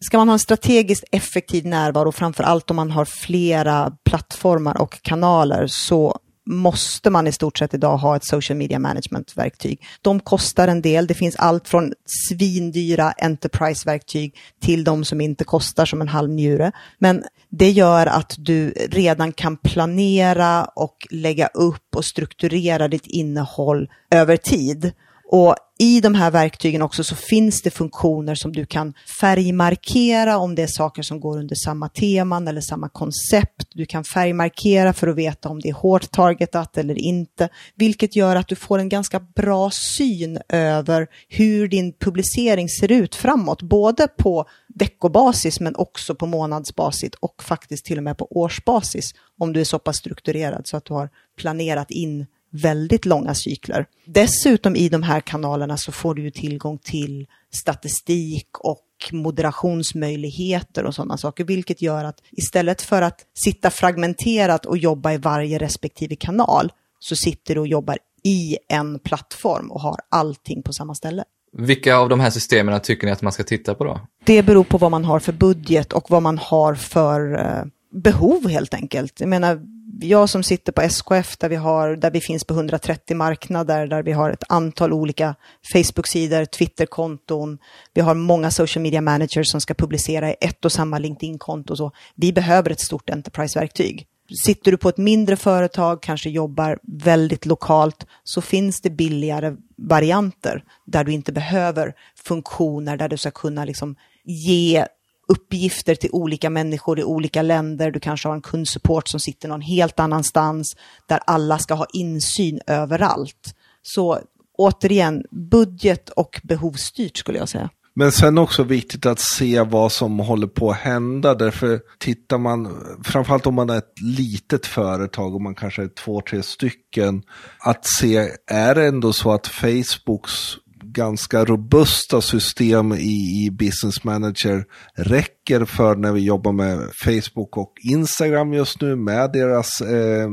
Ska man ha en strategiskt effektiv närvaro, framför allt om man har flera plattformar och kanaler, så måste man i stort sett idag ha ett social media management-verktyg. De kostar en del. Det finns allt från svindyra enterprise-verktyg till de som inte kostar som en halv njure. Men det gör att du redan kan planera och lägga upp och strukturera ditt innehåll över tid. Och i de här verktygen också så finns det funktioner som du kan färgmarkera om det är saker som går under samma teman eller samma koncept. Du kan färgmarkera för att veta om det är hårt targetat eller inte, vilket gör att du får en ganska bra syn över hur din publicering ser ut framåt, både på veckobasis men också på månadsbasis och faktiskt till och med på årsbasis om du är så pass strukturerad så att du har planerat in väldigt långa cykler. Dessutom i de här kanalerna så får du ju tillgång till statistik och moderationsmöjligheter och sådana saker, vilket gör att istället för att sitta fragmenterat och jobba i varje respektive kanal så sitter du och jobbar i en plattform och har allting på samma ställe. Vilka av de här systemen tycker ni att man ska titta på då? Det beror på vad man har för budget och vad man har för eh, behov helt enkelt. Jag menar, jag som sitter på SKF där vi, har, där vi finns på 130 marknader, där vi har ett antal olika Facebook-sidor, Twitter-konton, vi har många social media managers som ska publicera i ett och samma LinkedIn-konto. Så vi behöver ett stort enterprise-verktyg. Sitter du på ett mindre företag, kanske jobbar väldigt lokalt, så finns det billigare varianter där du inte behöver funktioner där du ska kunna liksom ge uppgifter till olika människor i olika länder. Du kanske har en kundsupport som sitter någon helt annanstans där alla ska ha insyn överallt. Så återigen, budget och behovsstyrt skulle jag säga. Men sen också viktigt att se vad som håller på att hända. Därför tittar man, framförallt om man är ett litet företag och man kanske är två, tre stycken, att se, är det ändå så att Facebooks ganska robusta system i, i Business Manager räcker för när vi jobbar med Facebook och Instagram just nu med deras eh,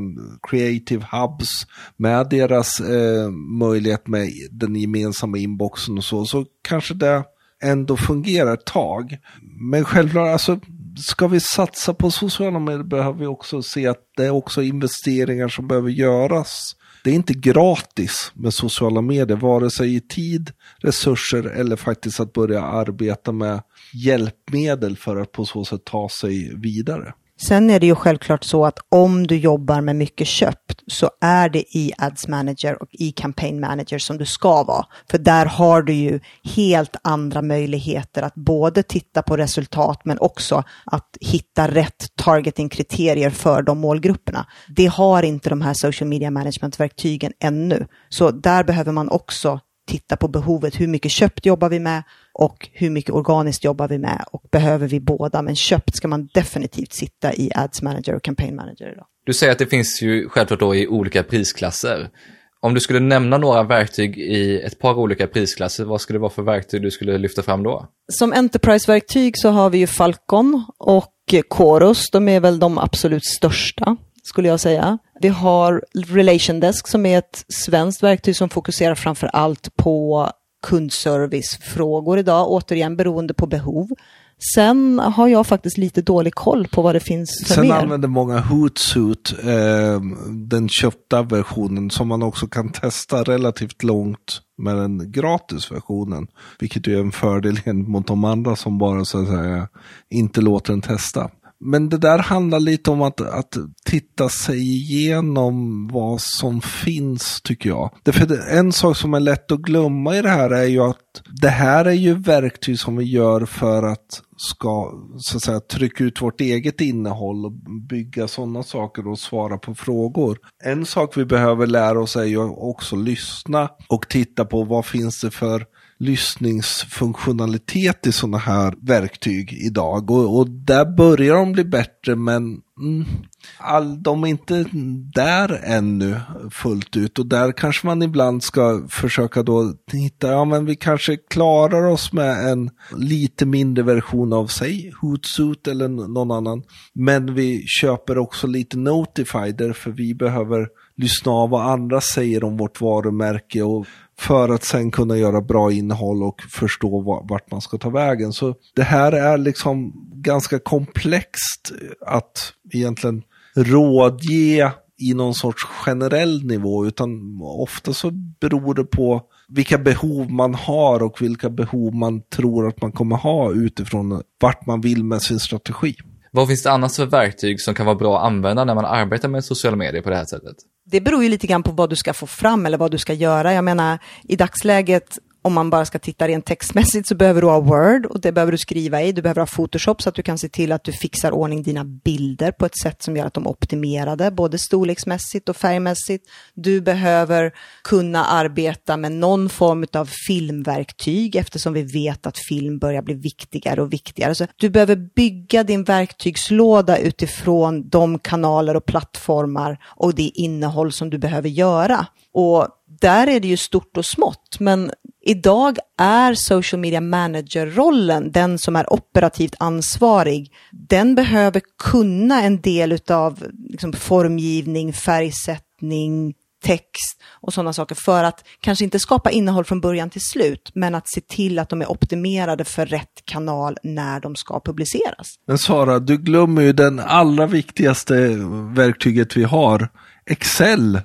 creative hubs, med deras eh, möjlighet med den gemensamma inboxen och så, så kanske det ändå fungerar ett tag. Men självklart, alltså ska vi satsa på sociala medier behöver vi också se att det är också investeringar som behöver göras det är inte gratis med sociala medier, vare sig i tid, resurser eller faktiskt att börja arbeta med hjälpmedel för att på så sätt ta sig vidare. Sen är det ju självklart så att om du jobbar med mycket köpt så är det i Ads Manager och i Campaign Manager som du ska vara. För där har du ju helt andra möjligheter att både titta på resultat men också att hitta rätt targeting-kriterier för de målgrupperna. Det har inte de här social media management-verktygen ännu. Så där behöver man också titta på behovet. Hur mycket köpt jobbar vi med och hur mycket organiskt jobbar vi med och behöver vi båda? Men köpt ska man definitivt sitta i Ads Manager och Campaign Manager idag. Du säger att det finns ju självklart då i olika prisklasser. Om du skulle nämna några verktyg i ett par olika prisklasser, vad skulle det vara för verktyg du skulle lyfta fram då? Som Enterprise-verktyg så har vi ju Falcon och Chorus. De är väl de absolut största, skulle jag säga. Vi har Relation Desk som är ett svenskt verktyg som fokuserar framför allt på kundservicefrågor idag, återigen beroende på behov. Sen har jag faktiskt lite dålig koll på vad det finns för Sen mer. Sen använder många Hootsuite, eh, den köpta versionen, som man också kan testa relativt långt med den gratisversionen. Vilket är en fördel mot de andra som bara så att säga inte låter den testa. Men det där handlar lite om att, att titta sig igenom vad som finns, tycker jag. Därför en sak som är lätt att glömma i det här är ju att det här är ju verktyg som vi gör för att ska så att säga, trycka ut vårt eget innehåll och bygga sådana saker och svara på frågor. En sak vi behöver lära oss är ju också lyssna och titta på vad finns det för lyssningsfunktionalitet i sådana här verktyg idag. Och, och där börjar de bli bättre men mm, all, de är inte där ännu fullt ut. Och där kanske man ibland ska försöka då hitta, ja men vi kanske klarar oss med en lite mindre version av sig, Hootsuite eller någon annan. Men vi köper också lite Notify därför vi behöver lyssna av vad andra säger om vårt varumärke och för att sen kunna göra bra innehåll och förstå vart man ska ta vägen. Så det här är liksom ganska komplext att egentligen rådge i någon sorts generell nivå, utan ofta så beror det på vilka behov man har och vilka behov man tror att man kommer ha utifrån vart man vill med sin strategi. Vad finns det annars för verktyg som kan vara bra att använda när man arbetar med sociala medier på det här sättet? Det beror ju lite grann på vad du ska få fram eller vad du ska göra. Jag menar, i dagsläget om man bara ska titta rent textmässigt så behöver du ha Word och det behöver du skriva i. Du behöver ha Photoshop så att du kan se till att du fixar ordning dina bilder på ett sätt som gör att de är optimerade, både storleksmässigt och färgmässigt. Du behöver kunna arbeta med någon form av filmverktyg eftersom vi vet att film börjar bli viktigare och viktigare. Så du behöver bygga din verktygslåda utifrån de kanaler och plattformar och det innehåll som du behöver göra. Och där är det ju stort och smått, men idag är social media manager-rollen den som är operativt ansvarig. Den behöver kunna en del av liksom, formgivning, färgsättning, text och sådana saker för att kanske inte skapa innehåll från början till slut, men att se till att de är optimerade för rätt kanal när de ska publiceras. Men Sara, du glömmer ju den allra viktigaste verktyget vi har, Excel.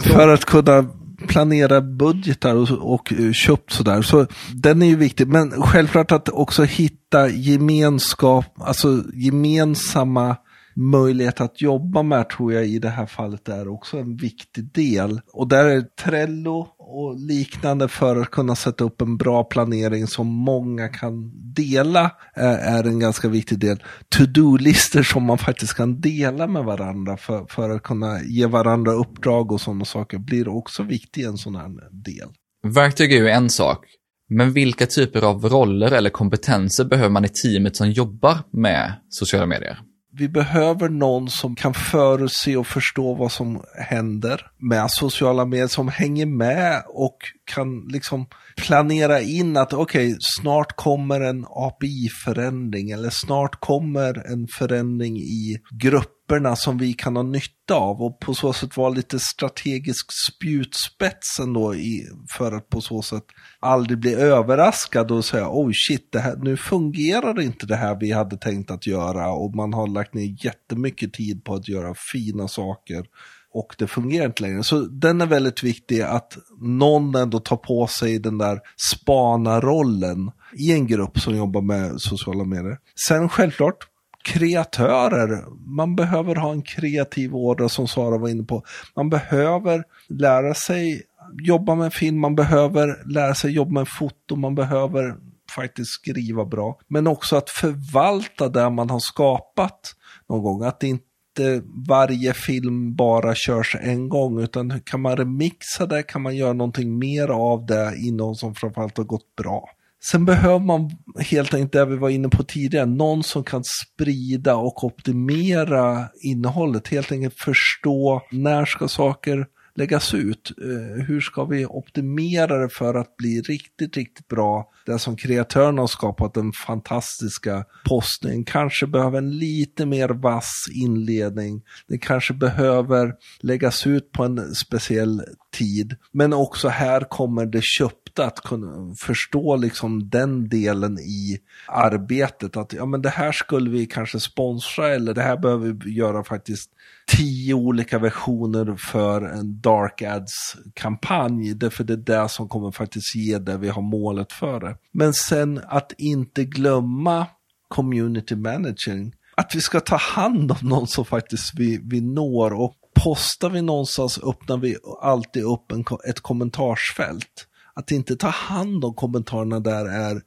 för att kunna planera budgetar och, och eh, köpt sådär. Så den är ju viktig. Men självklart att också hitta gemenskap, alltså gemensamma möjlighet att jobba med tror jag i det här fallet är också en viktig del. Och där är Trello och liknande för att kunna sätta upp en bra planering som många kan dela eh, är en ganska viktig del. To-do-listor som man faktiskt kan dela med varandra för, för att kunna ge varandra uppdrag och sådana saker blir också viktig i en sån här del. Verktyg är ju en sak, men vilka typer av roller eller kompetenser behöver man i teamet som jobbar med sociala medier? Vi behöver någon som kan förutse och förstå vad som händer med sociala medier, som hänger med och kan liksom planera in att okej, okay, snart kommer en API-förändring eller snart kommer en förändring i grupp grupperna som vi kan ha nytta av och på så sätt vara lite strategisk spjutspets ändå i, för att på så sätt aldrig bli överraskad och säga oj shit, det här, nu fungerar inte det här vi hade tänkt att göra och man har lagt ner jättemycket tid på att göra fina saker och det fungerar inte längre. Så den är väldigt viktig att någon ändå tar på sig den där spanarrollen i en grupp som jobbar med sociala medier. Sen självklart, kreatörer. Man behöver ha en kreativ ådra som Sara var inne på. Man behöver lära sig jobba med film, man behöver lära sig jobba med foto, man behöver faktiskt skriva bra. Men också att förvalta det man har skapat någon gång. Att inte varje film bara körs en gång, utan kan man remixa det, kan man göra någonting mer av det i någon som framförallt har gått bra. Sen behöver man helt enkelt, det vi var inne på tidigare, någon som kan sprida och optimera innehållet. Helt enkelt förstå när ska saker läggas ut? Eh, hur ska vi optimera det för att bli riktigt, riktigt bra? Det som kreatören har skapat, den fantastiska posten, kanske behöver en lite mer vass inledning. Det kanske behöver läggas ut på en speciell tid. Men också här kommer det köpta att kunna förstå liksom den delen i arbetet. Att ja, men det här skulle vi kanske sponsra eller det här behöver vi göra faktiskt tio olika versioner för en dark ads-kampanj. Därför det är det som kommer faktiskt ge det vi har målet för det. Men sen att inte glömma community managing. Att vi ska ta hand om någon som faktiskt vi, vi når och postar vi någonstans öppnar vi alltid upp en, ett kommentarsfält. Att inte ta hand om kommentarerna där är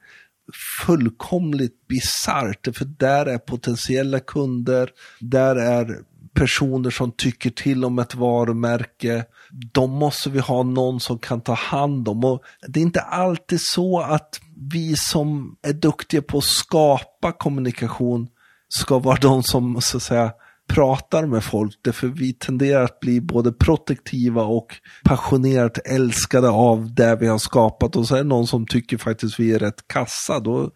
fullkomligt bisarrt, för där är potentiella kunder, där är personer som tycker till om ett varumärke. De måste vi ha någon som kan ta hand om. Och det är inte alltid så att vi som är duktiga på att skapa kommunikation ska vara de som så att säga pratar med folk, därför vi tenderar att bli både protektiva och passionerat älskade av det vi har skapat och så är det någon som tycker faktiskt vi är rätt kassa, då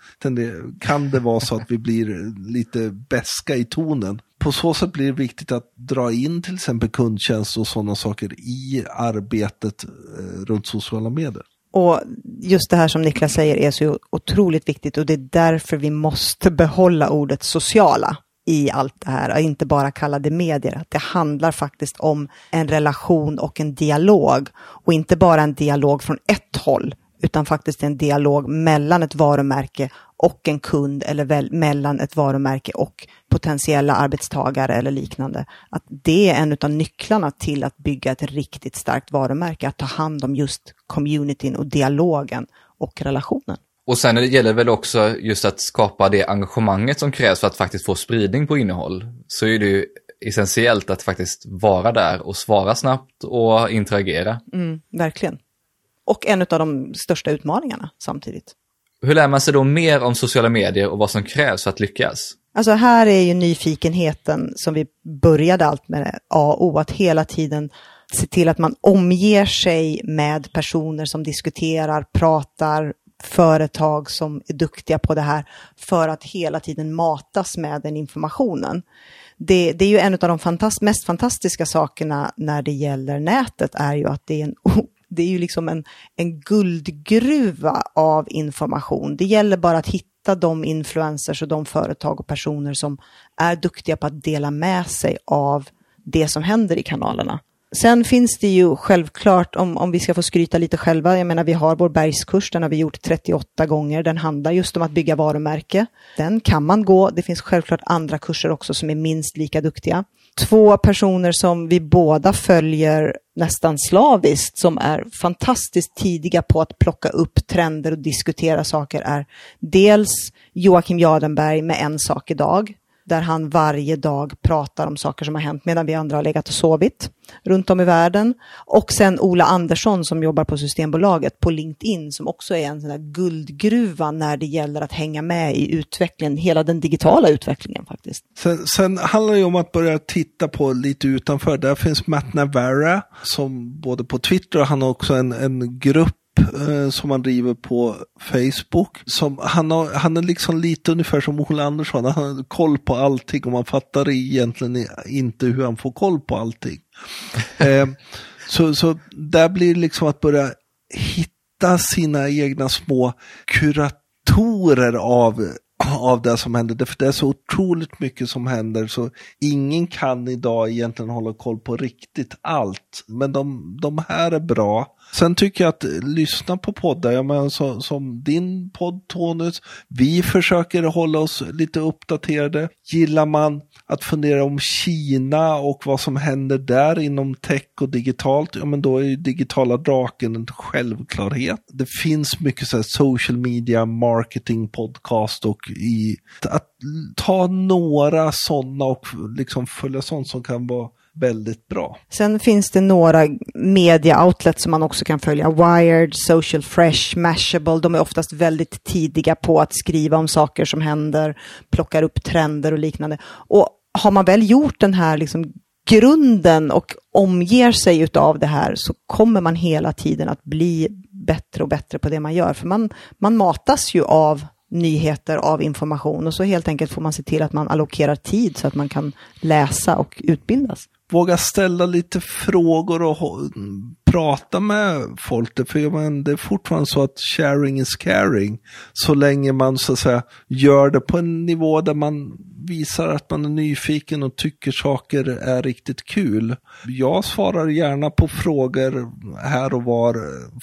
kan det vara så att vi blir lite beska i tonen. På så sätt blir det viktigt att dra in till exempel kundtjänst och sådana saker i arbetet eh, runt sociala medier. Och just det här som Niklas säger är så otroligt viktigt och det är därför vi måste behålla ordet sociala. i allt det här, och inte bara kalla det medier. Att det handlar faktiskt om en relation och en dialog. Och inte bara en dialog från ett håll, utan faktiskt en dialog mellan ett varumärke och en kund eller väl, mellan ett varumärke och potentiella arbetstagare eller liknande. Att det är en av nycklarna till att bygga ett riktigt starkt varumärke, att ta hand om just communityn och dialogen och relationen. Och sen gäller det väl också just att skapa det engagemanget som krävs för att faktiskt få spridning på innehåll. Så är det ju essentiellt att faktiskt vara där och svara snabbt och interagera. Mm, verkligen. Och en av de största utmaningarna samtidigt. Hur lär man sig då mer om sociala medier och vad som krävs för att lyckas? Alltså här är ju nyfikenheten som vi började allt med A och O, att hela tiden se till att man omger sig med personer som diskuterar, pratar, företag som är duktiga på det här för att hela tiden matas med den informationen. Det, det är ju en av de fantast mest fantastiska sakerna när det gäller nätet är ju att det är en det är ju liksom en, en guldgruva av information. Det gäller bara att hitta de influencers och de företag och personer som är duktiga på att dela med sig av det som händer i kanalerna. Sen finns det ju självklart, om, om vi ska få skryta lite själva, jag menar vi har vår bergskurs, den har vi gjort 38 gånger, den handlar just om att bygga varumärke. Den kan man gå, det finns självklart andra kurser också som är minst lika duktiga. Två personer som vi båda följer nästan slaviskt, som är fantastiskt tidiga på att plocka upp trender och diskutera saker är dels Joakim Jardenberg med En sak idag, där han varje dag pratar om saker som har hänt medan vi andra har legat och sovit runt om i världen. Och sen Ola Andersson som jobbar på Systembolaget på LinkedIn som också är en sån där guldgruva när det gäller att hänga med i utvecklingen, hela den digitala utvecklingen faktiskt. Sen, sen handlar det om att börja titta på lite utanför. Där finns Matt Navarra som både på Twitter och han har också en, en grupp eh, som han driver på Facebook. Som, han, har, han är liksom lite ungefär som Ola Andersson, han har koll på allting och man fattar egentligen inte hur han får koll på allting. eh, så, så där blir det liksom att börja hitta sina egna små kuratorer av av det som händer. För det är så otroligt mycket som händer så ingen kan idag egentligen hålla koll på riktigt allt. Men de, de här är bra. Sen tycker jag att lyssna på poddar, jag menar, så, som din podd Tonus, vi försöker hålla oss lite uppdaterade. Gillar man att fundera om Kina och vad som händer där inom tech och digitalt, ja men då är ju digitala draken en självklarhet. Det finns mycket så social media, marketing, podcast och i att ta några sådana och liksom följa sånt som kan vara väldigt bra. Sen finns det några media-outlets som man också kan följa. Wired, Social Fresh, Mashable. De är oftast väldigt tidiga på att skriva om saker som händer, plockar upp trender och liknande. Och har man väl gjort den här liksom grunden och omger sig av det här så kommer man hela tiden att bli bättre och bättre på det man gör. För man, man matas ju av nyheter, av information och så helt enkelt får man se till att man allokerar tid så att man kan läsa och utbildas våga ställa lite frågor och prata med folk. För men, det är fortfarande så att sharing is caring. Så länge man så att säga gör det på en nivå där man visar att man är nyfiken och tycker saker är riktigt kul. Jag svarar gärna på frågor här och var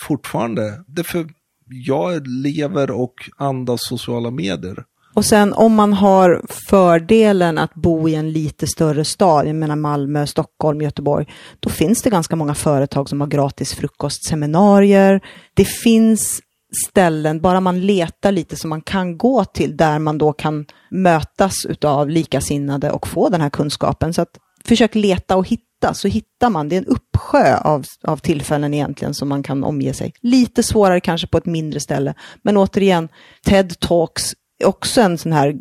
fortfarande. Därför jag lever och andas sociala medier. Och sen om man har fördelen att bo i en lite större stad, jag menar Malmö, Stockholm, Göteborg, då finns det ganska många företag som har gratis frukostseminarier. Det finns ställen, bara man letar lite som man kan gå till där man då kan mötas av likasinnade och få den här kunskapen. Så att försök leta och hitta, så hittar man. Det är en uppsjö av, av tillfällen egentligen som man kan omge sig. Lite svårare kanske på ett mindre ställe, men återigen, TED Talks också en sån här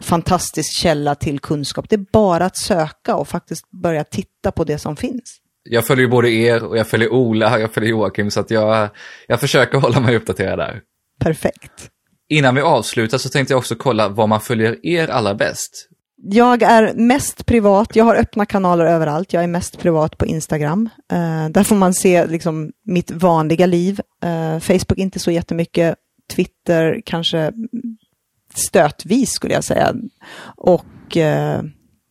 fantastisk källa till kunskap. Det är bara att söka och faktiskt börja titta på det som finns. Jag följer både er och jag följer Ola, jag följer Joakim, så att jag, jag försöker hålla mig uppdaterad där. Perfekt. Innan vi avslutar så tänkte jag också kolla vad man följer er allra bäst. Jag är mest privat, jag har öppna kanaler överallt, jag är mest privat på Instagram. Uh, där får man se liksom, mitt vanliga liv. Uh, Facebook inte så jättemycket, Twitter kanske stötvis skulle jag säga. Och eh,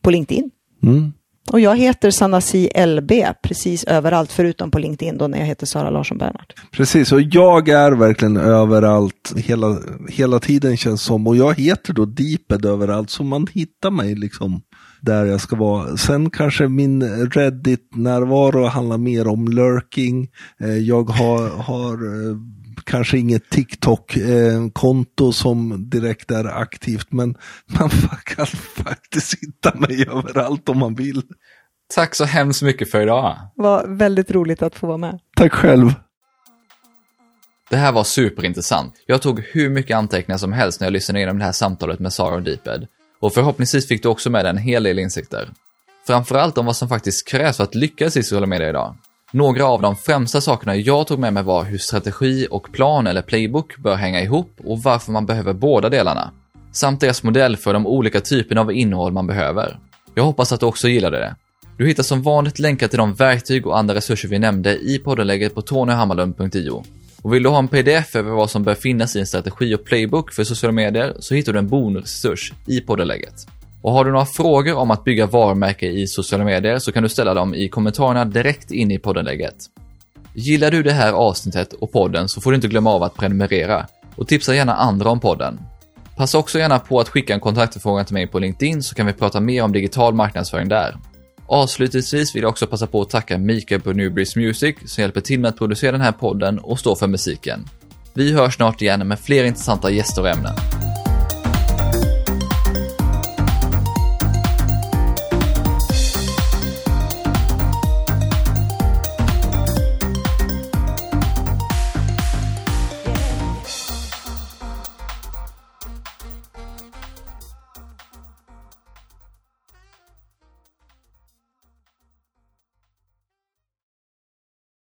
på LinkedIn. Mm. Och jag heter Sanasi LB precis överallt förutom på LinkedIn då när jag heter Sara Larsson Bernhardt. Precis, och jag är verkligen överallt hela, hela tiden känns som. Och jag heter då Deeped överallt, så man hittar mig liksom där jag ska vara. Sen kanske min Reddit-närvaro handlar mer om lurking. Eh, Jag har, har eh, kanske inget TikTok-konto som direkt är aktivt, men man kan faktiskt hitta mig överallt om man vill. Tack så hemskt mycket för idag. Det var väldigt roligt att få vara med. Tack själv. Det här var superintressant. Jag tog hur mycket anteckningar som helst när jag lyssnade igenom det här samtalet med Sara och Deeped. Och förhoppningsvis fick du också med dig en hel del insikter. Framförallt om vad som faktiskt krävs för att lyckas i sociala medier idag. Några av de främsta sakerna jag tog med mig var hur strategi och plan eller playbook bör hänga ihop och varför man behöver båda delarna. Samt deras modell för de olika typerna av innehåll man behöver. Jag hoppas att du också gillade det. Du hittar som vanligt länkar till de verktyg och andra resurser vi nämnde i poddenläget på tonyhammarlund.io. Och vill du ha en pdf över vad som bör finnas i en strategi och playbook för sociala medier så hittar du en bonusresurs i poddenläget. Och har du några frågor om att bygga varumärke i sociala medier så kan du ställa dem i kommentarerna direkt in i poddenlägget. Gillar du det här avsnittet och podden så får du inte glömma av att prenumerera och tipsa gärna andra om podden. Passa också gärna på att skicka en kontaktförfrågan till mig på LinkedIn så kan vi prata mer om digital marknadsföring där. Avslutningsvis vill jag också passa på att tacka Mikael på Newbreeze Music som hjälper till med att producera den här podden och stå för musiken. Vi hörs snart igen med fler intressanta gäster och ämnen.